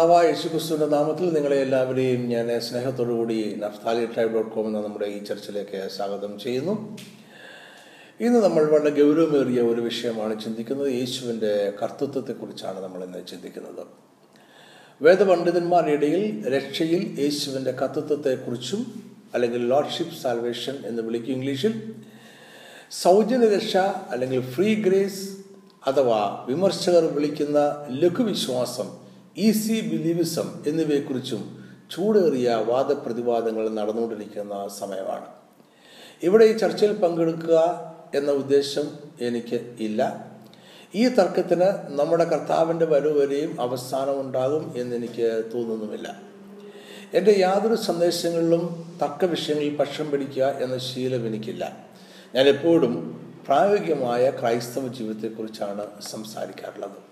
കർത്താവായ യേശുക്രിസ്തുവിന്റെ നാമത്തിൽ നിങ്ങളെ എല്ലാവരെയും ഞാൻ സ്നേഹത്തോടുകൂടി നഫ്താലി ട്രൈബ് ഡോട്ട് കോം എന്ന നമ്മുടെ ഈ ചർച്ചിലേക്ക് സ്വാഗതം ചെയ്യുന്നു. ഇന്ന് നമ്മൾ വളരെ ഗൗരവമേറിയ ഒരു വിഷയമാണ് ചിന്തിക്കുന്നത്. യേശുവിന്റെ കർത്തൃത്വത്തെക്കുറിച്ചാണ് നമ്മൾ ഇന്ന് ചിന്തിക്കുന്നത്. വേദപണ്ഡിതന്മാരുടെ ഇടയിൽ രക്ഷയിൽ യേശുവിന്റെ കർത്തൃത്വത്തെക്കുറിച്ചും അല്ലെങ്കിൽ ലോർഡ്ഷിപ്പ് സാൽവേഷൻ എന്ന് വിളിക്കും ഇംഗ്ലീഷിൽ സൗജന്യ രക്ഷ അല്ലെങ്കിൽ ഫ്രീ ഗ്രേസ് അഥവാ വിമർശകർ വിളിക്കുന്ന ലഘുവിശ്വാസം ഈസി ബിലീവിസം എന്നിവയെക്കുറിച്ചും ചൂടേറിയ വാദപ്രതിവാദങ്ങൾ നടന്നുകൊണ്ടിരിക്കുന്ന സമയമാണ്. ഇവിടെ ഈ ചർച്ചയിൽ പങ്കെടുക്കുക എന്ന ഉദ്ദേശം എനിക്ക് ഇല്ല. ഈ തർക്കത്തിന് നമ്മുടെ കർത്താവിന്റെ വരുവരെയും അവസാനമുണ്ടാകും എന്നെനിക്ക് തോന്നുന്നുമില്ല. എന്റെ യാതൊരു സന്ദേശങ്ങളിലും തർക്ക വിഷയങ്ങളിൽ പക്ഷം പിടിക്കുക എന്ന ശീലം എനിക്കില്ല. ഞാൻ എപ്പോഴും പ്രായോഗികമായ ക്രൈസ്തവ ജീവിതത്തെക്കുറിച്ചാണ് സംസാരിക്കാറുള്ളത്.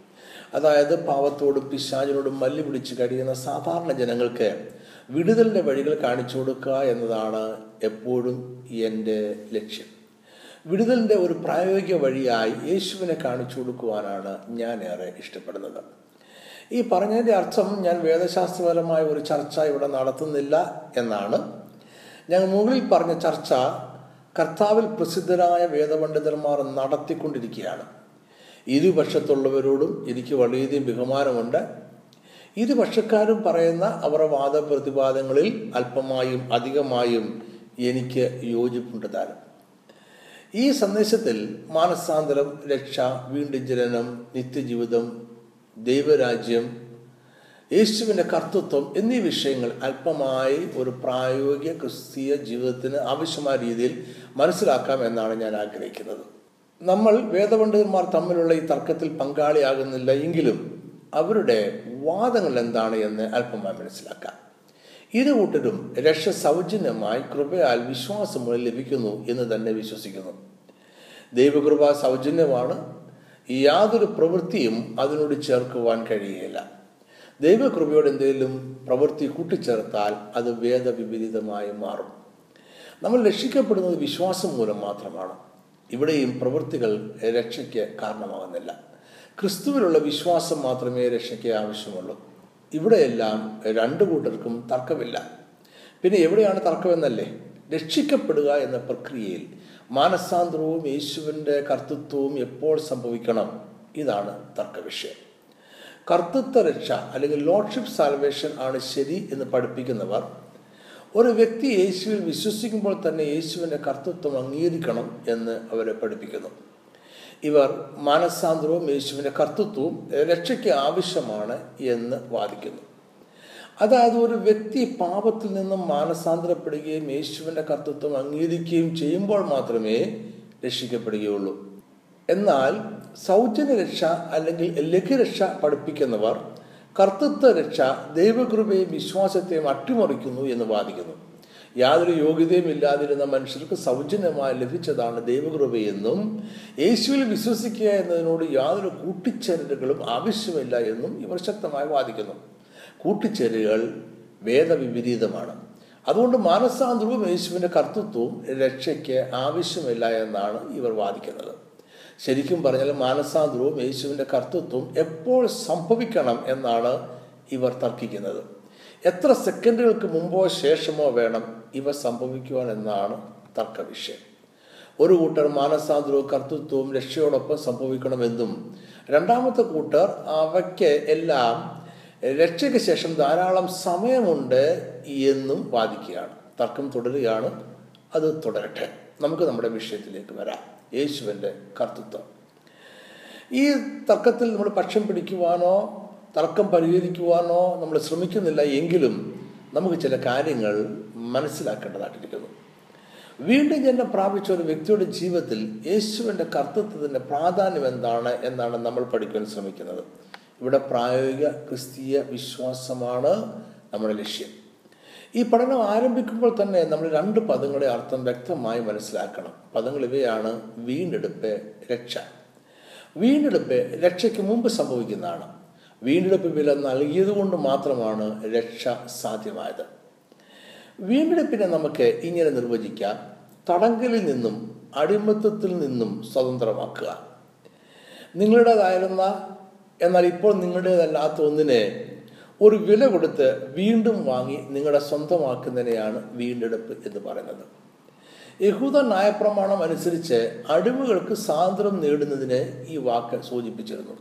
അതായത് പാവത്തോടും പിശാചിനോടും മല്ലി പിടിച്ച് കഴിയുന്ന സാധാരണ ജനങ്ങൾക്ക് വിടുതലിന്റെ വഴികൾ കാണിച്ചു കൊടുക്കുക എന്നതാണ് എപ്പോഴും എന്റെ ലക്ഷ്യം. വിടുതലിന്റെ ഒരു പ്രായോഗിക വഴിയായി യേശുവിനെ കാണിച്ചു കൊടുക്കുവാനാണ് ഞാൻ ഏറെ ഇഷ്ടപ്പെടുന്നത്. ഈ പറഞ്ഞതിന്റെ അർത്ഥം ഞാൻ വേദശാസ്ത്രപരമായ ഒരു ചർച്ച ഇവിടെ നടത്തുന്നില്ല എന്നാണ്. ഞാൻ മുകളിൽ പറഞ്ഞ ചർച്ച കർത്താവിൽ പ്രസിദ്ധരായ വേദപണ്ഡിതന്മാർ നടത്തിക്കൊണ്ടിരിക്കുകയാണ്. ഇരുപക്ഷത്തുള്ളവരോടും എനിക്ക് വളരെയധികം ബഹുമാനമുണ്ട്. ഇരുപക്ഷക്കാരും പറയുന്ന അവരുടെ വാദപ്രതിവാദങ്ങളിൽ അല്പമായും അധികമായും എനിക്ക് യോജിപ്പുണ്ട് താരം. ഈ സന്ദേശത്തിൽ മാനസാന്തരം രക്ഷ വീണ്ടും ജനനം നിത്യജീവിതം ദൈവരാജ്യം യേശുവിന്റെ കർത്തൃത്വം എന്നീ വിഷയങ്ങൾ അല്പമായി ഒരു പ്രായോഗിക ക്രിസ്തീയ ജീവിതത്തിന് ആവശ്യമായ രീതിയിൽ മനസ്സിലാക്കാം എന്നാണ് ഞാൻ ആഗ്രഹിക്കുന്നത്. നമ്മൾ വേദപണ്ഡിതന്മാർ തമ്മിലുള്ള ഈ തർക്കത്തിൽ പങ്കാളിയാകുന്നില്ല എങ്കിലും അവരുടെ വാദങ്ങൾ എന്താണ് എന്ന് അല്പമായി മനസ്സിലാക്കാം. ഇരു കൂട്ടരും രക്ഷ സൗജന്യമായി കൃപയാൽ വിശ്വാസം മൂലം ലഭിക്കുന്നു എന്ന് തന്നെ വിശ്വസിക്കുന്നു. ദൈവകൃപ സൗജന്യമാണ്. യാതൊരു പ്രവൃത്തിയും അതിനോട് ചേർക്കുവാൻ കഴിയുകയില്ല ദൈവകൃപയോട് എന്തെങ്കിലും പ്രവൃത്തി കൂട്ടിച്ചേർത്താൽ അത് വേദവിപരീതമായി മാറും. നമ്മൾ രക്ഷിക്കപ്പെടുന്നത് വിശ്വാസം മൂലം മാത്രമാണ്. ഇവിടെയും പ്രവൃത്തികൾ രക്ഷയ്ക്ക് കാരണമാകുന്നില്ല. ക്രിസ്തുവിലുള്ള വിശ്വാസം മാത്രമേ രക്ഷയ്ക്ക് ആവശ്യമുള്ളൂ. ഇവിടെയെല്ലാം രണ്ടു കൂട്ടർക്കും തർക്കമില്ല. പിന്നെ എവിടെയാണ് തർക്കമെന്നല്ലേ? രക്ഷിക്കപ്പെടുക എന്ന പ്രക്രിയയിൽ മാനസാന്തരവും യേശുവിന്റെ കർത്തൃത്വവും എപ്പോൾ സംഭവിക്കണം? ഇതാണ് തർക്കവിഷയം. കർത്തൃത്വ രക്ഷ അല്ലെങ്കിൽ ലോഡ്ഷിപ്പ് സാൽവേഷൻ ആണ് ശരി എന്ന് പഠിപ്പിക്കുന്നവർ ഒരു വ്യക്തി യേശുവിൽ വിശ്വസിക്കുമ്പോൾ തന്നെ യേശുവിന്റെ കർത്തൃത്വം അംഗീകരിക്കണം എന്ന് അവരെ പഠിപ്പിക്കുന്നു. ഇവർ മാനസാന്തരവും യേശുവിന്റെ കർത്തൃത്വവും രക്ഷയ്ക്ക് ആവശ്യമാണ് എന്ന് വാദിക്കുന്നു. അതായത് ഒരു വ്യക്തി പാപത്തിൽ നിന്നും മാനസാന്തരപ്പെടുകയും യേശുവിന്റെ കർത്തൃത്വം അംഗീകരിക്കുകയും ചെയ്യുമ്പോൾ മാത്രമേ രക്ഷിക്കപ്പെടുകയുള്ളൂ. എന്നാൽ സൗജന്യ രക്ഷ അല്ലെങ്കിൽ ലഘുരക്ഷ പഠിപ്പിക്കുന്നവർ കർത്തൃത്വ രക്ഷ ദൈവകൃപയും വിശ്വാസത്തെയും അട്ടിമറിക്കുന്നു എന്ന് വാദിക്കുന്നു. യാതൊരു യോഗ്യതയും ഇല്ലാതിരുന്ന മനുഷ്യർക്ക് സൗജന്യമായി ലഭിച്ചതാണ് ദൈവകൃപയെന്നും യേശുവിൽ വിശ്വസിക്കുക എന്നതിനോട് യാതൊരു കൂട്ടിച്ചേരലുകളും ആവശ്യമില്ല എന്നും ഇവർ ശക്തമായി വാദിക്കുന്നു. കൂട്ടിച്ചേരലുകൾ വേദവിപരീതമാണ്. അതുകൊണ്ട് മാനസാന്തരവും യേശുവിന്റെ കർത്തൃത്വവും രക്ഷയ്ക്ക് ആവശ്യമില്ല എന്നാണ് ഇവർ വാദിക്കുന്നത്. ശരിക്കും പറഞ്ഞാൽ മാനസാന്തരവും യേശുവിന്റെ കർത്തൃത്വം എപ്പോൾ സംഭവിക്കണം എന്നാണ് ഇവർ തർക്കിക്കുന്നത്. എത്ര സെക്കൻഡുകൾക്ക് മുമ്പോ ശേഷമോ വേണം ഇവ സംഭവിക്കുവാൻ എന്നാണ് തർക്ക വിഷയം ഒരു കൂട്ടർ മാനസാന്തരവും കർത്തൃത്വവും രക്ഷയോടൊപ്പം സംഭവിക്കണമെന്നും രണ്ടാമത്തെ കൂട്ടർ അവയ്ക്ക് എല്ലാം രക്ഷയ്ക്ക് ശേഷം ധാരാളം സമയമുണ്ട് എന്നും വാദിക്കുകയാണ്. തർക്കം തുടരുകയാണ്. അത് തുടരട്ടെ. നമുക്ക് നമ്മുടെ വിഷയത്തിലേക്ക് വരാം. യേശുവിന്റെ കർത്തൃത്വം. ഈ തർക്കത്തിൽ നമ്മൾ പക്ഷം പിടിക്കുവാനോ തർക്കം പരിഹരിക്കുവാനോ നമ്മൾ ശ്രമിക്കുന്നില്ല എങ്കിലും നമുക്ക് ചില കാര്യങ്ങൾ മനസ്സിലാക്കേണ്ടതായിട്ടിരിക്കുന്നു. വീണ്ടും ജന്മം പ്രാപിച്ച ഒരു വ്യക്തിയുടെ ജീവിതത്തിൽ യേശുവിന്റെ കർത്തൃത്വത്തിന്റെ പ്രാധാന്യം എന്താണ് എന്നാണ് നമ്മൾ പഠിക്കാൻ ശ്രമിക്കുന്നത്. ഇവിടെ പ്രായോഗിക ക്രിസ്തീയ വിശ്വാസമാണ് നമ്മുടെ ലക്ഷ്യം. ഈ പഠനം ആരംഭിക്കുമ്പോൾ തന്നെ നമ്മൾ രണ്ട് പദങ്ങളുടെ അർത്ഥം വ്യക്തമായി മനസ്സിലാക്കണം. പദങ്ങൾ ഇവയാണ് വീണ്ടെടുപ്പ് രക്ഷ. വീണ്ടെടുപ്പ് രക്ഷയ്ക്ക് മുമ്പ് സംഭവിക്കുന്നതാണ്. വീണ്ടെടുപ്പ് വില നൽകിയത് കൊണ്ട് മാത്രമാണ് രക്ഷ സാധ്യമായത്. വീണ്ടെടുപ്പിനെ നമുക്ക് ഇങ്ങനെ നിർവചിക്കാം. തടങ്കലിൽ നിന്നും അടിമത്തത്തിൽ നിന്നും സ്വതന്ത്രമാക്കുക. നിങ്ങളുടേതായിരുന്ന എന്നാൽ ഇപ്പോൾ നിങ്ങളുടേതല്ലാത്ത ഒന്നിനെ ഒരു വില കൊടുത്ത് വീണ്ടും വാങ്ങി നിങ്ങളുടെ സ്വന്തമാക്കുന്നതിനെയാണ് വീണ്ടെടുപ്പ് എന്ന് പറയുന്നത്. യഹൂദ നയപ്രമാണം അനുസരിച്ച് അടിമകൾക്ക് സ്വാതന്ത്ര്യം നേടുന്നതിന് ഈ വാക്ക് സൂചിപ്പിച്ചിരുന്നു.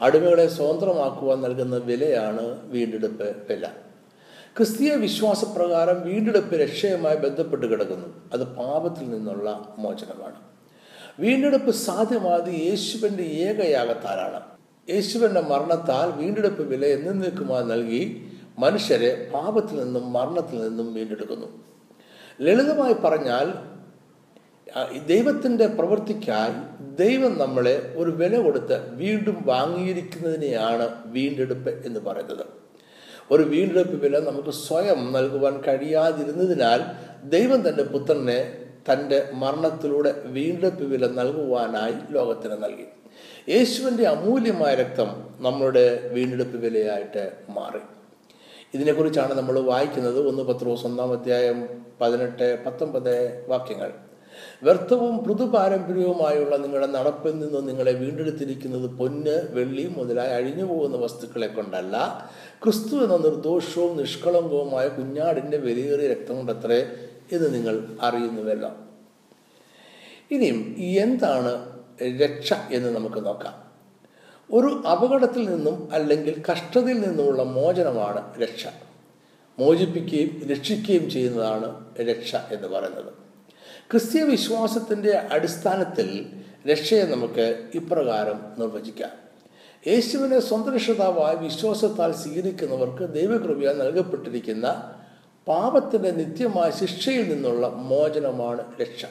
അടിമകളെ സ്വതന്ത്രമാക്കുവാൻ നൽകുന്ന വിലയാണ് വീണ്ടെടുപ്പ് വില. ക്രിസ്തീയ വിശ്വാസപ്രകാരം വീണ്ടെടുപ്പ് രക്ഷയുമായി ബന്ധപ്പെട്ട് കിടക്കുന്നു. അത് പാപത്തിൽ നിന്നുള്ള മോചനമാണ്. വീണ്ടെടുപ്പ് സാധ്യമായത് യേശുവിന്റെ ഏകയാഗത്താലാണ്. യേശുവിന്റെ മരണത്താൽ വീണ്ടെടുപ്പ് വില എന്നേക്കുമായി നൽകി മനുഷ്യരെ പാപത്തിൽ നിന്നും മരണത്തിൽ നിന്നും വീണ്ടെടുക്കുന്നു. ലളിതമായി പറഞ്ഞാൽ ദൈവത്തിന്റെ പ്രവൃത്തിക്കായി ദൈവം നമ്മളെ ഒരു വില കൊടുത്ത് വീണ്ടും വാങ്ങിയിരിക്കുന്നതിനെയാണ് വീണ്ടെടുപ്പ് എന്ന് പറയുന്നത്. ഒരു വീണ്ടെടുപ്പ് വില നമുക്ക് സ്വയം നൽകുവാൻ കഴിയാതിരുന്നതിനാൽ ദൈവം തന്റെ പുത്രനെ തന്റെ മരണത്തിലൂടെ വീണ്ടെടുപ്പ് വില നൽകുവാനായി ലോകത്തിന് നൽകി. യേശുവിന്റെ അമൂല്യമായ രക്തം നമ്മളുടെ വീണ്ടെടുപ്പ് വിലയായിട്ട് മാറി. ഇതിനെക്കുറിച്ചാണ് നമ്മൾ വായിക്കുന്നത്. ഒന്ന് പത്രോസ് ഒന്നാം അധ്യായം പതിനെട്ട് പത്തൊമ്പത് വാക്യങ്ങൾ. വ്യർത്ഥവും മൃദുപാരമ്പര്യവുമായുള്ള നിങ്ങളുടെ നടപ്പിൽ നിന്ന് നിങ്ങളെ വീണ്ടെടുത്തിരിക്കുന്നത് പൊന്ന് വെള്ളി മുതലായി അഴിഞ്ഞു പോകുന്ന വസ്തുക്കളെ കൊണ്ടല്ല. ക്രിസ്തു എന്ന നിർദോഷവും നിഷ്കളങ്കവുമായ കുഞ്ഞാടിന്റെ വിലയേറിയ രക്തം കൊണ്ടത്രേ എന്ന് നിങ്ങൾ അറിയുന്നുവല്ലോ. ഇനിയും എന്താണ് രക്ഷ എന്ന് നമുക്ക് നോക്കാം. ഒരു അപകടത്തിൽ നിന്നും അല്ലെങ്കിൽ കഷ്ടതയിൽ നിന്നുമുള്ള മോചനമാണ് രക്ഷ. മോചിപ്പിക്കുകയും രക്ഷിക്കുകയും ചെയ്യുന്നതാണ് രക്ഷ എന്ന് പറയുന്നത്. ക്രിസ്തീയ വിശ്വാസത്തിന്റെ അടിസ്ഥാനത്തിൽ രക്ഷയെ നമുക്ക് ഇപ്രകാരം നിർവചിക്കാം. യേശുവിനെ സ്വന്തം രക്ഷിതാവായി വിശ്വാസത്താൽ സ്വീകരിക്കുന്നവർക്ക് ദൈവകൃപയാൽ നൽകപ്പെട്ടിരിക്കുന്ന പാപത്തിന്റെ നിത്യമായ ശിക്ഷയിൽ നിന്നുള്ള മോചനമാണ് രക്ഷ.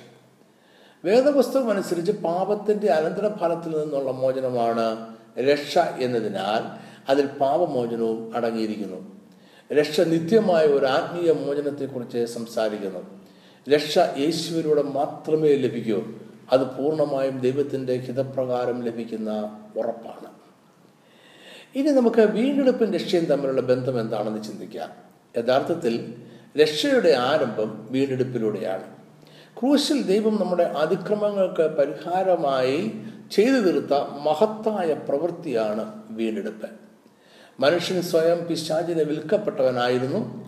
വേദപുസ്തകം അനുസരിച്ച് പാപത്തിന്റെ അനന്തരഫലത്തിൽ നിന്നുള്ള മോചനമാണ് രക്ഷ എന്നതിനാൽ അതിൽ പാപമോചനവും അടങ്ങിയിരിക്കുന്നു. രക്ഷ നിത്യമായ ഒരു ആത്മീയ മോചനത്തെക്കുറിച്ച് സംസാരിക്കുന്നു. രക്ഷ യേശുവിലൂടെ മാത്രമേ ലഭിക്കൂ. അത് പൂർണമായും ദൈവത്തിന്റെ ഹിതപ്രകാരം ലഭിക്കുന്ന ഉറപ്പാണ്. ഇനി നമുക്ക് വീണ്ടെടുപ്പും രക്ഷയും തമ്മിലുള്ള ബന്ധം എന്താണെന്ന് ചിന്തിക്കാം. യഥാർത്ഥത്തിൽ രക്ഷയുടെ ആരംഭം വീണ്ടെടുപ്പിലൂടെയാണ്. ക്രൂശിൽ ദൈവം നമ്മുടെ അതിക്രമങ്ങൾക്ക് പരിഹാരമായി ചെയ്തു തീർത്ത മഹത്തായ പ്രവൃത്തിയാണ് വീണ്ടെടുപ്പ്. മനുഷ്യൻ സ്വയം പിശാചിനെ വിൽക്കപ്പെട്ടവനായിരുന്നു.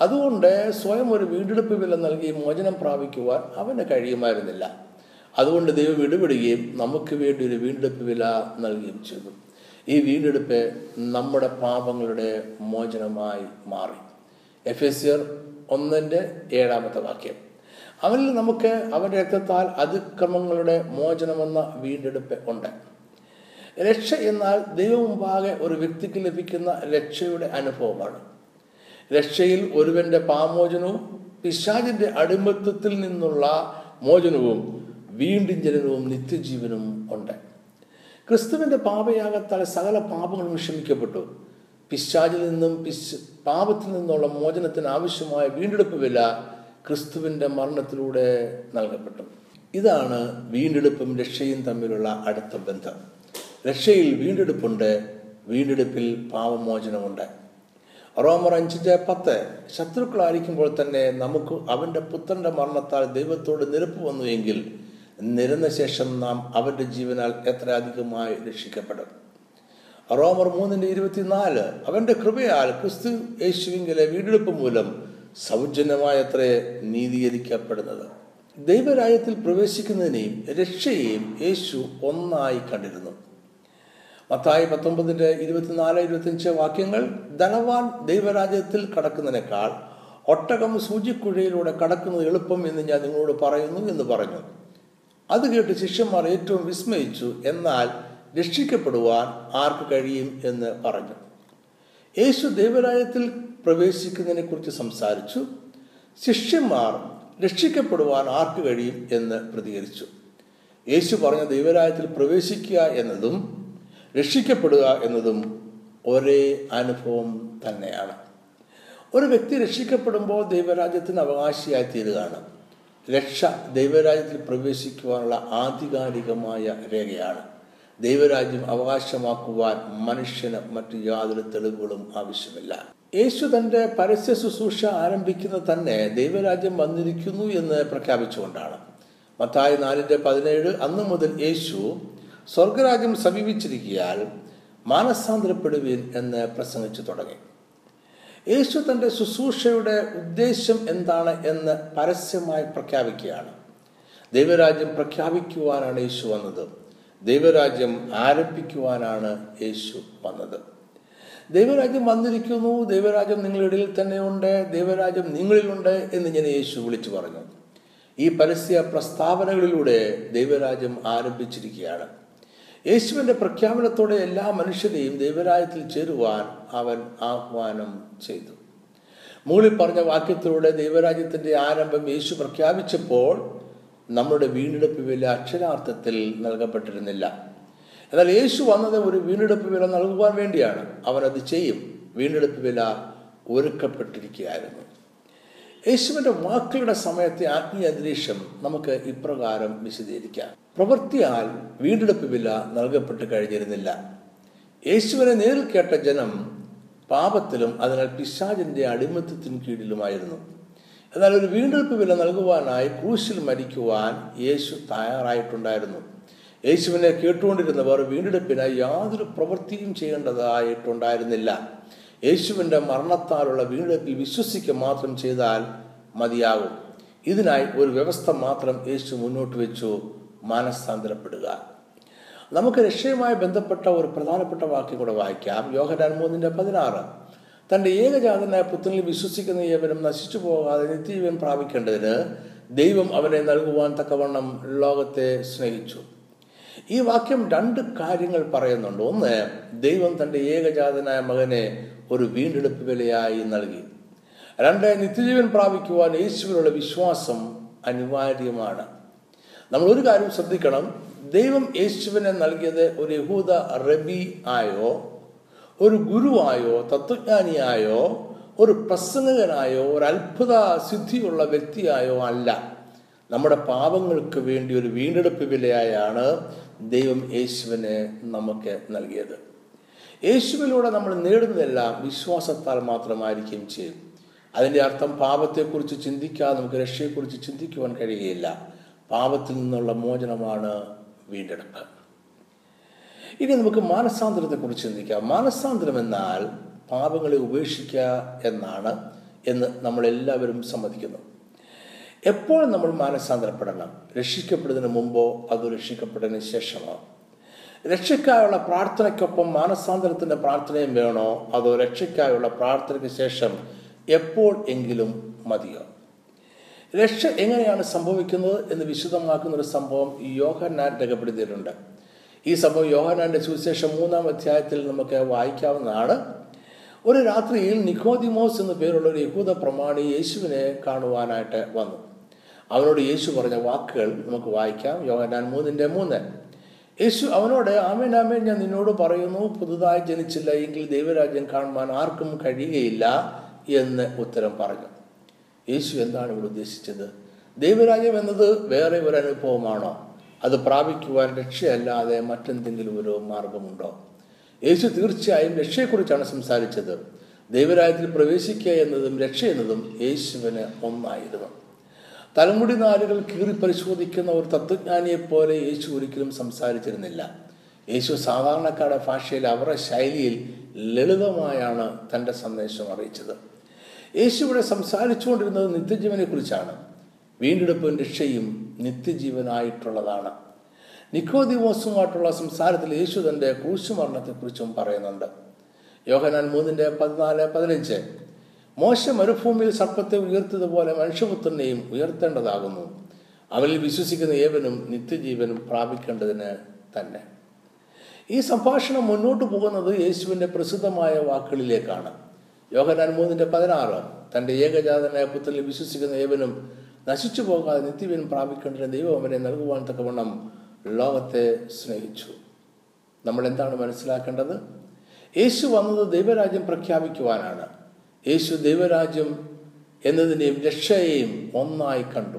അതുകൊണ്ട് സ്വയം ഒരു വീണ്ടെടുപ്പ് വില നൽകി മോചനം പ്രാപിക്കുവാൻ അവന് കഴിയുമായിരുന്നില്ല. അതുകൊണ്ട് ദൈവം ഇടപെടുകയും നമുക്ക് വേണ്ടി ഒരു വീണ്ടെടുപ്പ് വില നൽകുകയും ചെയ്തു. ഈ വീണ്ടെടുപ്പ് നമ്മുടെ പാപങ്ങളുടെ മോചനമായി മാറി. എഫ് എസ് ഒന്നിന്റെ ഏഴാമത്തെ വാക്യം. അവനിൽ നമുക്ക് അവന്റെ രക്തത്താൽ അതിക്രമങ്ങളുടെ മോചനമെന്ന വീണ്ടെടുപ്പ് ഉണ്ട്. രക്ഷ എന്നാൽ ദൈവമുമ്പാകെ ഒരു വ്യക്തിക്ക് ലഭിക്കുന്ന രക്ഷയുടെ അനുഭവമാണ്. രക്ഷയിൽ ഒരുവന്റെ പാമോചനവും പിശാചിന്റെ അടിമത്വത്തിൽ നിന്നുള്ള മോചനവും വീണ്ടും ജനനവും നിത്യജീവനും ഉണ്ട്. ക്രിസ്തുവിന്റെ പാപയാകത്താൽ സകല പാപങ്ങളും ക്ഷമിക്കപ്പെട്ടു. പിശാചിൽ നിന്നും പിശ് പാപത്തിൽ നിന്നുള്ള മോചനത്തിന് ആവശ്യമായ വീണ്ടെടുപ്പ് വില ക്രിസ്തുവിന്റെ മരണത്തിലൂടെ നൽകപ്പെട്ടു. ഇതാണ് വീണ്ടെടുപ്പും രക്ഷയും തമ്മിലുള്ള അടുത്ത ബന്ധം. രക്ഷയിൽ വീണ്ടെടുപ്പുണ്ട് വീണ്ടെടുപ്പിൽ പാവമോചനമുണ്ട് റോമർ അഞ്ചിന്റെ പത്ത് ശത്രുക്കളായിരിക്കുമ്പോൾ തന്നെ നമുക്ക് അവന്റെ പുത്രന്റെ മരണത്താൽ ദൈവത്തോട് നിരപ്പ് വന്നു എങ്കിൽ നിരന്ന ശേഷം നാം അവന്റെ ജീവനാൽ എത്ര അധികമായി രക്ഷിക്കപ്പെടും. റോമർ മൂന്നിന്റെ ഇരുപത്തിനാല് അവന്റെ കൃപയാൽ ക്രിസ്തു യേശുവിങ്കിലെ വീണ്ടെടുപ്പ് മൂലം സൗജന്യമായ അത്ര നീതീകരിക്കപ്പെടുന്നത്. ദൈവരാജ്യത്തിൽ പ്രവേശിക്കുന്നതിനെയും രക്ഷയെയും യേശു ഒന്നായി കണ്ടിരുന്നു. മത്തായി പത്തൊമ്പതിന്റെ ഇരുപത്തിനാല് ഇരുപത്തിയഞ്ച് വാക്യങ്ങൾ ധനവാൻ ദൈവരാജ്യത്തിൽ കടക്കുന്നതിനേക്കാൾ ഒട്ടകം സൂചിക്കുഴയിലൂടെ കടക്കുന്നത് എളുപ്പം എന്ന് ഞാൻ നിങ്ങളോട് പറയുന്നു എന്ന് പറഞ്ഞു. അത് കേട്ട് ശിഷ്യന്മാർ ഏറ്റവും വിസ്മയിച്ചു എന്നാൽ രക്ഷിക്കപ്പെടുവാൻ ആർക്ക് കഴിയും എന്ന് പറഞ്ഞു. യേശു ദൈവരാജ്യത്തിൽ പ്രവേശിക്കുന്നതിനെ കുറിച്ച് സംസാരിച്ചു. ശിഷ്യന്മാർ രക്ഷിക്കപ്പെടുവാൻ ആർക്ക് കഴിയും എന്ന് പ്രതികരിച്ചു. യേശു പറഞ്ഞ ദൈവരാജ്യത്തിൽ പ്രവേശിക്കുക എന്നതും രക്ഷിക്കപ്പെടുക എന്നതും ഒരേ അനുഭവം തന്നെയാണ്. ഒരു വ്യക്തി രക്ഷിക്കപ്പെടുമ്പോൾ ദൈവരാജ്യത്തിന് അവകാശിയായി തീരുകയാണ് രക്ഷ ദൈവരാജ്യത്തിൽ പ്രവേശിക്കുവാനുള്ള ആധികാരികമായ രേഖയാണ്. ദൈവരാജ്യം അവകാശമാക്കുവാൻ മനുഷ്യന് മറ്റു യാതൊരു തെളിവുകളും ആവശ്യമില്ല. യേശു തന്റെ പരസ്യ ശുശ്രൂഷ ആരംഭിക്കുന്നത് തന്നെ ദൈവരാജ്യം വന്നിരിക്കുന്നു എന്ന് പ്രഖ്യാപിച്ചുകൊണ്ടാണ്. മത്തായി നാലിന്റെ പതിനേഴ് അന്നു മുതൽ യേശു സ്വർഗരാജ്യം സമീപിച്ചിരിക്കിയാൽ മാനസാന്തരപ്പെടുവീൻ എന്ന് പ്രസംഗിച്ചു തുടങ്ങി. യേശു തന്റെ ശുശ്രൂഷയുടെ ഉദ്ദേശം എന്താണ് എന്ന് പരസ്യമായി പ്രഖ്യാപിക്കുകയാണ്. ദൈവരാജ്യം പ്രഖ്യാപിക്കുവാനാണ് യേശു വന്നത്. ദൈവരാജ്യം ആരംഭിക്കുവാനാണ് യേശു വന്നത്. ദൈവരാജ്യം വന്നിരിക്കുന്നു ദൈവരാജ്യം നിങ്ങളുടെ ഇടയിൽ തന്നെയുണ്ട് ദൈവരാജ്യം നിങ്ങളിലുണ്ട് എന്ന് ഞാൻ യേശു വിളിച്ചു പറഞ്ഞു. ഈ പരസ്യ പ്രസ്താവനകളിലൂടെ ദൈവരാജ്യം ആരംഭിച്ചിരിക്കുകയാണ്. യേശുവിന്റെ പ്രഖ്യാപനത്തോടെ എല്ലാ മനുഷ്യരെയും ദൈവരാജ്യത്തിൽ ചേരുവാൻ അവൻ ആഹ്വാനം ചെയ്തു. മുകളിൽ പറഞ്ഞ വാക്യത്തിലൂടെ ദൈവരാജ്യത്തിന്റെ ആരംഭം യേശു പ്രഖ്യാപിച്ചപ്പോൾ നമ്മുടെ വീണ്ടെടുപ്പ് വില അക്ഷരാർത്ഥത്തിൽ നൽകപ്പെട്ടിരുന്നില്ല. എന്നാൽ യേശു വന്നത് ഒരു വീണ്ടെടുപ്പ് വില നൽകുവാൻ വേണ്ടിയാണ്. അവനത് ചെയ്യും. വീണ്ടെടുപ്പ് വില ഒരുക്കപ്പെട്ടിരിക്കുകയായിരുന്നു. യേശുവിന്റെ വാക്കുകളുടെ സമയത്തെ ആത്മീയ അന്തരീക്ഷം നമുക്ക് ഇപ്രകാരം വിശദീകരിക്കാം. പ്രവൃത്തിയാൽ വീണ്ടെടുപ്പ് വില നൽകപ്പെട്ട് കഴിഞ്ഞിരുന്നില്ല. യേശുവിനെ നേരിൽ കേട്ട ജനം പാപത്തിലും അതിനാൽ പിശാചിന്റെ അടിമത്തത്തിന് കീഴിലുമായിരുന്നു. എന്നാൽ ഒരു വീണ്ടെടുപ്പ് വില നൽകുവാനായി ക്രൂശിൽ മരിക്കുവാൻ യേശു തയ്യാറായിട്ടുണ്ടായിരുന്നു. യേശുവിനെ കേട്ടുകൊണ്ടിരുന്നവർ വീണ്ടെടുപ്പിനായി യാതൊരു പ്രവൃത്തിയും ചെയ്യേണ്ടതായിട്ടുണ്ടായിരുന്നില്ല. യേശുവിന്റെ മരണത്താലുള്ള വീണ്ടെടുപ്പിൽ വിശ്വസിക്കുക മാത്രം ചെയ്താൽ മതിയാകും. ഇതിനായി ഒരു വ്യവസ്ഥ മാത്രം യേശു മുന്നോട്ട് വെച്ചു. മാനസാന്തരപ്പെടുക. നമുക്ക് രക്ഷയുമായി ബന്ധപ്പെട്ട ഒരു പ്രധാനപ്പെട്ട വാക്യം കൂടെ വായിക്കാം. യോഹനാൻ മൂന്നിന്റെ പതിനാറ്. തന്റെ ഏകജാതനായ പുത്രനിൽ വിശ്വസിക്കുന്ന ഏവനും നശിച്ചു പോകാതെ നിത്യജീവൻ പ്രാപിക്കേണ്ടതിന് ദൈവം അവനെ നൽകുവാൻ തക്കവണ്ണം ലോകത്തെ സ്നേഹിച്ചു. ഈ വാക്യം രണ്ട് കാര്യങ്ങൾ പറയുന്നുണ്ട്. ഒന്ന് ദൈവം തന്റെ ഏകജാതനായ മകനെ ഒരു വീണ്ടെടുപ്പ് വിലയായി നൽകി. രണ്ട് നിത്യജീവൻ പ്രാപിക്കുവാൻ യേശുവിനുള്ള വിശ്വാസം അനിവാര്യമാണ്. നമ്മൾ ഒരു കാര്യം ശ്രദ്ധിക്കണം. ദൈവം യേശുവിനെ നൽകിയത് ഒരു യഹൂദ റബി ആയോ ഒരു ഗുരുവായോ തത്വജ്ഞാനിയായോ ഒരു പ്രസംഗകനായോ ഒരു അത്ഭുത സിദ്ധിയുള്ള വ്യക്തിയായോ അല്ല. നമ്മുടെ പാപങ്ങൾക്ക് വേണ്ടി ഒരു വീണ്ടെടുപ്പ് വിലയായാണ് ദൈവം യേശുവിനെ നമുക്ക് നൽകിയത്. യേശുവിലൂടെ നമ്മൾ നേടുന്നതെല്ലാം വിശ്വാസത്താൽ മാത്രമായിരിക്കും ചെയ്യും. അതിന്റെ അർത്ഥം പാപത്തെക്കുറിച്ച് ചിന്തിക്കാതെ നമുക്ക് രക്ഷയെക്കുറിച്ച് ചിന്തിക്കുവാൻ കഴിയുകയില്ല. പാപത്തിൽ നിന്നുള്ള മോചനമാണ് വീണ്ടെടുപ്പ്. ഇനി നമുക്ക് മാനസാന്തരത്തെക്കുറിച്ച് ചിന്തിക്കാം. മാനസാന്തരം എന്നാൽ പാപങ്ങളെ ഉപേക്ഷിക്കുക എന്നാണ് എന്ന് നമ്മളെല്ലാവരും സമ്മതിക്കുന്നു. എപ്പോൾ നമ്മൾ മാനസാന്തരപ്പെടണം. രക്ഷിക്കപ്പെടുന്നതിന് മുമ്പോ അതോ രക്ഷിക്കപ്പെടുന്നതിന് ശേഷമോ? രക്ഷയ്ക്കായുള്ള പ്രാർത്ഥനയ്ക്കൊപ്പം മാനസാന്തരത്തിന്റെ പ്രാർത്ഥനയും വേണോ? അതോ രക്ഷയ്ക്കായുള്ള പ്രാർത്ഥനയ്ക്ക് ശേഷം എപ്പോൾ എങ്കിലും മതിയോ? രക്ഷ എങ്ങനെയാണ് സംഭവിക്കുന്നത് എന്ന് വിശദമാക്കുന്ന ഒരു സംഭവം യോഹന്നാൻ രേഖപ്പെടുത്തിയിട്ടുണ്ട്. ഈ സംഭവം യോഹന്നാന്റെ സുവിശേഷം മൂന്നാം അധ്യായത്തിൽ നമുക്ക് വായിക്കാവുന്നതാണ്. ഒരു രാത്രിയിൽ നിക്കോദിമോസ് എന്നു പേരുള്ള ഒരു യഹൂദ പ്രമാണി യേശുവിനെ കാണുവാനായിട്ട് വന്നു. അവനോട് യേശു പറഞ്ഞ വാക്കുകൾ നമുക്ക് വായിക്കാം. യോഹന്നാൻ മൂന്നിന്റെ മൂന്ന്. യേശു അവനോട് ആമേൻ ആമേൻ ഞാൻ നിന്നോട് പറയുന്നു പുതുതായി ജനിച്ചില്ല എങ്കിൽ ദൈവരാജ്യം കാണുവാൻ ആർക്കും കഴിയുകയില്ല എന്ന് ഉത്തരം പറഞ്ഞു. യേശു എന്താണ് ഇവിടെ ഉദ്ദേശിച്ചത്? ദൈവരാജ്യം എന്നത് വേറെ ഒരു അനുഭവമാണോ? അത് പ്രാപിക്കുവാൻ രക്ഷയല്ലാതെ മറ്റെന്തെങ്കിലും ഒരു മാർഗമുണ്ടോ? യേശു തീർച്ചയായും രക്ഷയെക്കുറിച്ചാണ് സംസാരിച്ചത്. ദൈവരാജ്യത്തിൽ പ്രവേശിക്കുക എന്നതും രക്ഷ എന്നതും യേശുവിന് ഒന്നായിരുന്നു. തലമുടി നാലുകൾ കീറി പരിശോധിക്കുന്ന ഒരു തത്വജ്ഞാനിയെ പോലെ യേശു ഒരിക്കലും സംസാരിച്ചിരുന്നില്ല. യേശു സാധാരണക്കാരുടെ ഭാഷയിൽ അവരുടെ ശൈലിയിൽ ലളിതമായാണ് തന്റെ സന്ദേശം അറിയിച്ചത്. യേശു ഇവിടെ സംസാരിച്ചുകൊണ്ടിരുന്നത് നിത്യജീവനെ കുറിച്ചാണ് വീണ്ടെടുപ്പും രക്ഷയും നിത്യജീവനായിട്ടുള്ളതാണ്. നിക്കോദിവോസുമായിട്ടുള്ള സംസാരത്തിൽ യേശു തന്റെ ക്രൂശുമരണത്തെക്കുറിച്ചും പറയുന്നുണ്ട്. യോഹനാൻ മൂന്നിന്റെ പതിനാല് പതിനഞ്ച്. മോശ മരുഭൂമിയിൽ സർപ്പത്തെ ഉയർത്തതുപോലെ മനുഷ്യപുത്രനെയും ഉയർത്തേണ്ടതാകുന്നു. അവനിൽ വിശ്വസിക്കുന്ന ഏവനും നിത്യജീവനും പ്രാപിക്കേണ്ടതിന് തന്നെ. ഈ സംഭാഷണം മുന്നോട്ട് പോകുന്നത് യേശുവിന്റെ പ്രസിദ്ധമായ വാക്കുകളിലേക്കാണ്. യോഹനാൻ മൂന്നിന്റെ പതിനാറ് തന്റെ ഏകജാതനായ പുത്രനിൽ വിശ്വസിക്കുന്ന ഏവനും നശിച്ചു പോകാതെ നിത്യവൻ പ്രാപിക്കേണ്ടതിന് ദൈവം അവനെ നൽകുവാൻ തക്കവണ്ണം ലോകത്തെ സ്നേഹിച്ചു. നമ്മൾ എന്താണ് മനസ്സിലാക്കേണ്ടത്? യേശു വന്നത് ദൈവരാജ്യം പ്രഖ്യാപിക്കുവാനാണ്. യേശു ദൈവരാജ്യം എന്നതിനെയും രക്ഷയെയും ഒന്നായി കണ്ടു.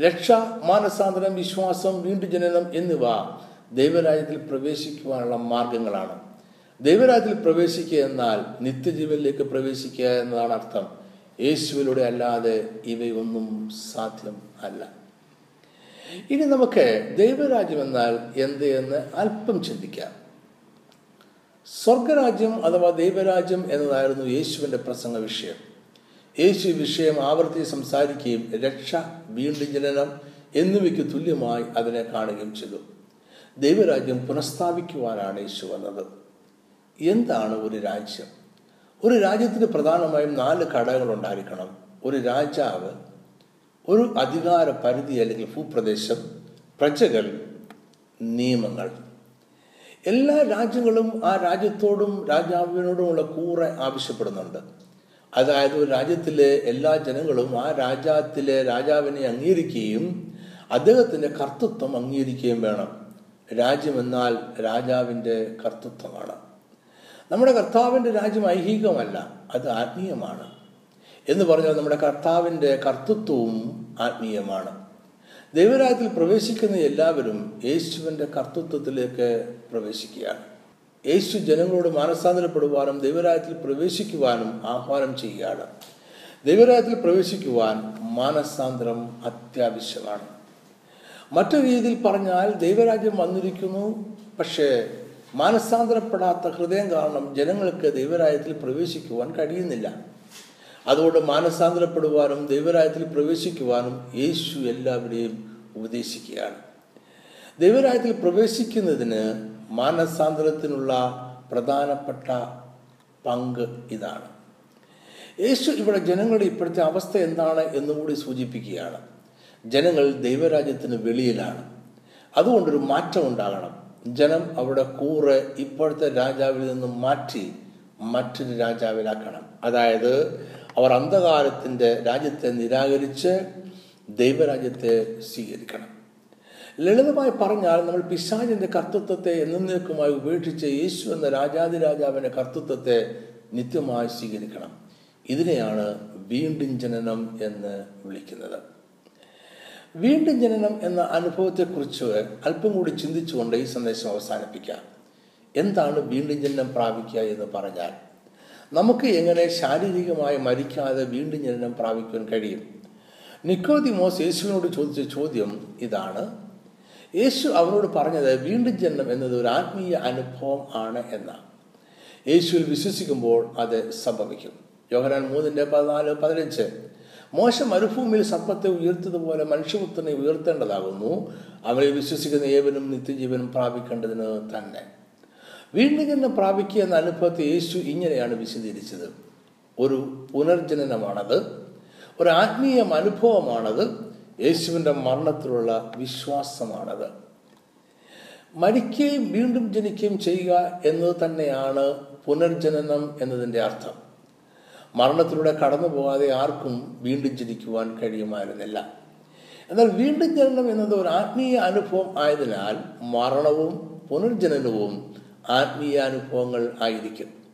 രക്ഷ മാനസാന്തരം വിശ്വാസം വീണ്ടും ജനനം എന്നിവ ദൈവരാജ്യത്തിൽ പ്രവേശിക്കുവാനുള്ള മാർഗങ്ങളാണ്. ദൈവരാജ്യത്തിൽ പ്രവേശിക്കുക എന്നാൽ നിത്യജീവനിലേക്ക് പ്രവേശിക്കുക എന്നതാണ് അർത്ഥം. യേശുവിലൂടെ അല്ലാതെ ഇവയൊന്നും സാധ്യം അല്ല. ഇനി നമുക്ക് ദൈവരാജ്യം എന്നാൽ എന്ത് എന്ന് അല്പം ചിന്തിക്കാം. സ്വർഗരാജ്യം അഥവാ ദൈവരാജ്യം എന്നതായിരുന്നു യേശുവിന്റെ പ്രസംഗ വിഷയം. യേശു വിഷയം ആവർത്തി സംസാരിക്കുകയും രക്ഷ വീണ്ടും ജനനം എന്നിവയ്ക്ക് തുല്യമായി അതിനെ കാണുകയും ചെയ്തു. ദൈവരാജ്യം പുനഃസ്ഥാപിക്കുവാനാണ് യേശു വന്നത്. എന്താണ് ഒരു രാജ്യം? ഒരു രാജ്യത്തിന് പ്രധാനമായും നാല് ഘടകങ്ങൾ ഉണ്ടായിരിക്കണം. ഒരു രാജാവ് ഒരു അധികാര പരിധി അല്ലെങ്കിൽ ഭൂപ്രദേശം പ്രജകൾ നിയമങ്ങൾ. എല്ലാ രാജ്യങ്ങളും ആ രാജ്യത്തോടും രാജാവിനോടുമുള്ള കൂറെ ആവശ്യപ്പെടുന്നുണ്ട്. അതായത് ഒരു രാജ്യത്തിലെ എല്ലാ ജനങ്ങളും ആ രാജ്യത്തിലെ രാജാവിനെ അംഗീകരിക്കുകയും അദ്ദേഹത്തിന്റെ കർത്തൃത്വം അംഗീകരിക്കുകയും വേണം. രാജ്യമെന്നാൽ രാജാവിന്റെ കർത്തൃത്വമാണ്. നമ്മുടെ കർത്താവിന്റെ രാജ്യം ഐഹികമല്ല അത് ആത്മീയമാണ്. എന്ന് പറഞ്ഞാൽ നമ്മുടെ കർത്താവിന്റെ കർത്തൃത്വവും ആത്മീയമാണ്. ദൈവരാജ്യത്തിൽ പ്രവേശിക്കുന്ന എല്ലാവരും യേശുവിന്റെ കർത്തൃത്വത്തിലേക്ക് പ്രവേശിക്കുകയാണ്. യേശു ജനങ്ങളോട് മാനസാന്തരപ്പെടുവാനും ദൈവരാജ്യത്തിൽ പ്രവേശിക്കുവാനും ആഹ്വാനം ചെയ്യുകയാണ്. ദൈവരാജ്യത്തിൽ പ്രവേശിക്കുവാൻ മാനസാന്തരം അത്യാവശ്യമാണ്. മറ്റൊരു രീതിയിൽ പറഞ്ഞാൽ ദൈവരാജ്യം വന്നിരിക്കുന്നു പക്ഷേ മാനസാന്തരപ്പെടാത്ത ഹൃദയം കാരണം ജനങ്ങൾക്ക് ദൈവരാജ്യത്തിൽ പ്രവേശിക്കുവാൻ കഴിയുന്നില്ല. അതുകൊണ്ട് മാനസാന്തരപ്പെടുവാനും ദൈവരായത്തിൽ പ്രവേശിക്കുവാനും യേശു എല്ലാവരെയും ഉപദേശിക്കുകയാണ്. ദൈവരായത്തിൽ പ്രവേശിക്കുന്നതിന് മാനസാന്തരത്തിനുള്ള പ്രധാനപ്പെട്ട പങ്ക് ഇതാണ്. യേശു ഇവിടെ ജനങ്ങളുടെ ഇപ്പോഴത്തെ അവസ്ഥ എന്താണ് എന്നുകൂടി സൂചിപ്പിക്കുകയാണ്. ജനങ്ങൾ ദൈവരാജ്യത്തിന് വെളിയിലാണ്. അതുകൊണ്ടൊരു മാറ്റം ഉണ്ടാകണം. ജനം അവിടെ കൂറ് ഇപ്പോഴത്തെ രാജാവിൽ നിന്നും മാറ്റി മറ്റൊരു രാജാവിലാക്കണം. അതായത് അവർ അന്ധകാരത്തിന്റെ രാജ്യത്തെ നിരാകരിച്ച് ദൈവരാജ്യത്തെ സ്വീകരിക്കണം. ലളിതമായി പറഞ്ഞാൽ നമ്മൾ പിശാചിന്റെ കർത്തൃത്വത്തെ എന്നേക്കുമായി ഉപേക്ഷിച്ച് യേശു എന്ന രാജാതിരാജാവിന്റെ കർത്തൃത്വത്തെ നിത്യമായി സ്വീകരിക്കണം. ഇതിനെയാണ് വീണ്ടും ജനനം എന്ന് വിളിക്കുന്നത്. വീണ്ടും ജനനം എന്ന അനുഭവത്തെക്കുറിച്ച് അല്പം കൂടി ചിന്തിച്ചുകൊണ്ട് ഈ സന്ദേശം അവസാനിപ്പിക്കാം. എന്താണ് വീണ്ടും ജനനം പ്രാപിക്കുക എന്ന് പറഞ്ഞാൽ നമുക്ക് എങ്ങനെ ശാരീരികമായി മരിക്കാതെ വീണ്ടും ജനനം പ്രാപിക്കുവാൻ കഴിയും? നിക്കോദിമോസ് യേശുവിനോട് ചോദിച്ച ചോദ്യം ഇതാണ്. യേശു അവനോട് പറഞ്ഞത് വീണ്ടും ജനനം എന്നത് ഒരു ആത്മീയ അനുഭവം ആണ് എന്നാണ് യേശുവിൽ വിശ്വസിക്കുമ്പോൾ അത് സംഭവിക്കും. യോഹനാൻ മൂന്നിന്റെ പതിനാല് പതിനഞ്ച്. മോശം മരുഭൂമിയിൽ സമ്പത്തെ ഉയർത്തതുപോലെ മനുഷ്യപുത്രനെ ഉയർത്തേണ്ടതാകുന്നു. അവരെ വിശ്വസിക്കുന്ന ഏവനും നിത്യജീവനും പ്രാപിക്കേണ്ടതിന് തന്നെ. വീണ്ടും പ്രാപിക്കുക എന്ന അനുഭവത്തെ യേശു ഇങ്ങനെയാണ് വിശദീകരിച്ചത്. ഒരു പുനർജനനമാണത് ഒരു ആത്മീയ അനുഭവമാണത് യേശുവിന്റെ മരണത്തിലുള്ള വിശ്വാസമാണത്. മരിക്കുകയും വീണ്ടും ജനിക്കുകയും ചെയ്യുക എന്നത് തന്നെയാണ് പുനർജനനം എന്നതിന്റെ അർത്ഥം. മരണത്തിലൂടെ കടന്നു പോകാതെ ആർക്കും വീണ്ടും ജനിക്കുവാൻ കഴിയുമായിരുന്നില്ല. എന്നാൽ വീണ്ടും ജനനം എന്നത് ഒരു ആത്മീയ അനുഭവം ആയതിനാൽ മരണവും പുനർജനനവും ആത്മീയ അനുഭവങ്ങൾ ആയിരിക്കും.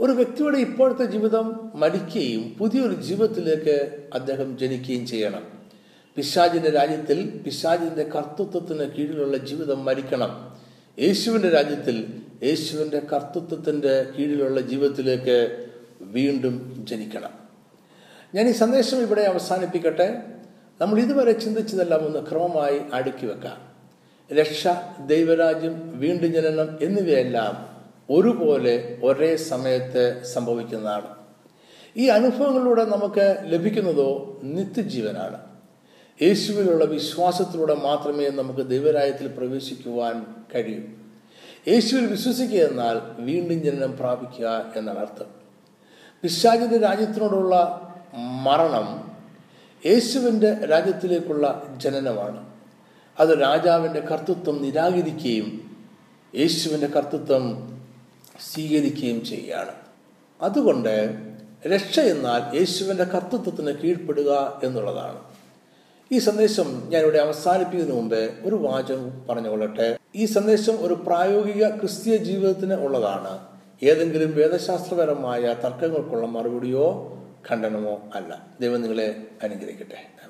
ഒരു വ്യക്തിയുടെ ഇപ്പോഴത്തെ ജീവിതം മരിക്കുകയും പുതിയൊരു ജീവിതത്തിലേക്ക് അദ്ദേഹം ജനിക്കുകയും ചെയ്യണം. പിശാജിന്റെ രാജ്യത്തിൽ പിശാജിന്റെ കർത്തൃത്വത്തിന് കീഴിലുള്ള ജീവിതം മരിക്കണം. യേശുവിന്റെ രാജ്യത്തിൽ യേശുവിന്റെ കർത്തൃത്വത്തിന്റെ കീഴിലുള്ള ജീവിതത്തിലേക്ക് വീണ്ടും ജനിക്കണം. ഞാൻ ഈ സന്ദേശം ഇവിടെ അവസാനിപ്പിക്കട്ടെ. നമ്മൾ ഇതുവരെ ചിന്തിച്ചതെല്ലാം ഒന്ന് ക്രമമായി അടുക്കി വെക്കാം. രക്ഷ ദൈവരാജ്യം വീണ്ടും ജനനം എന്നിവയെല്ലാം ഒരുപോലെ ഒരേ സമയത്ത് സംഭവിക്കുന്നതാണ്. ഈ അനുഭവങ്ങളിലൂടെ നമുക്ക് ലഭിക്കുന്നതോ നിത്യജീവനാണ്. യേശുവിലുള്ള വിശ്വാസത്തിലൂടെ മാത്രമേ നമുക്ക് ദൈവരാജ്യത്തിൽ പ്രവേശിക്കുവാൻ കഴിയൂ. യേശുവിൽ വിശ്വസിക്കുക എന്നാൽ വീണ്ടും ജനനം പ്രാപിക്കുക എന്നാണ് അർത്ഥം. പിശാചിന്റെ രാജ്യത്തിനോടുള്ള മരണം യേശുവിന്റെ രാജ്യത്തിലേക്കുള്ള ജനനമാണ്. അത് രാജാവിന്റെ കർത്തൃത്വം നിരാകരിക്കുകയും യേശുവിന്റെ കർത്തൃത്വം സ്വീകരിക്കുകയും ചെയ്യുകയാണ്. അതുകൊണ്ട് രക്ഷ എന്നാൽ യേശുവിന്റെ കർത്തൃത്വത്തിന് കീഴ്പ്പെടുക എന്നുള്ളതാണ്. ഈ സന്ദേശം ഞാനിവിടെ അവസാനിപ്പിക്കുന്നതിന് മുമ്പേ ഒരു വാചകം പറഞ്ഞുകൊള്ളട്ടെ. ഈ സന്ദേശം ഒരു പ്രായോഗിക ക്രിസ്തീയ ജീവിതത്തിന് ഉള്ളതാണ്. ഏതെങ്കിലും വേദശാസ്ത്രപരമായ തർക്കങ്ങൾക്കുള്ള മറുപടിയോ ഖണ്ഡനമോ അല്ല. ദൈവം നിങ്ങളെ അനുഗ്രഹിക്കട്ടെ.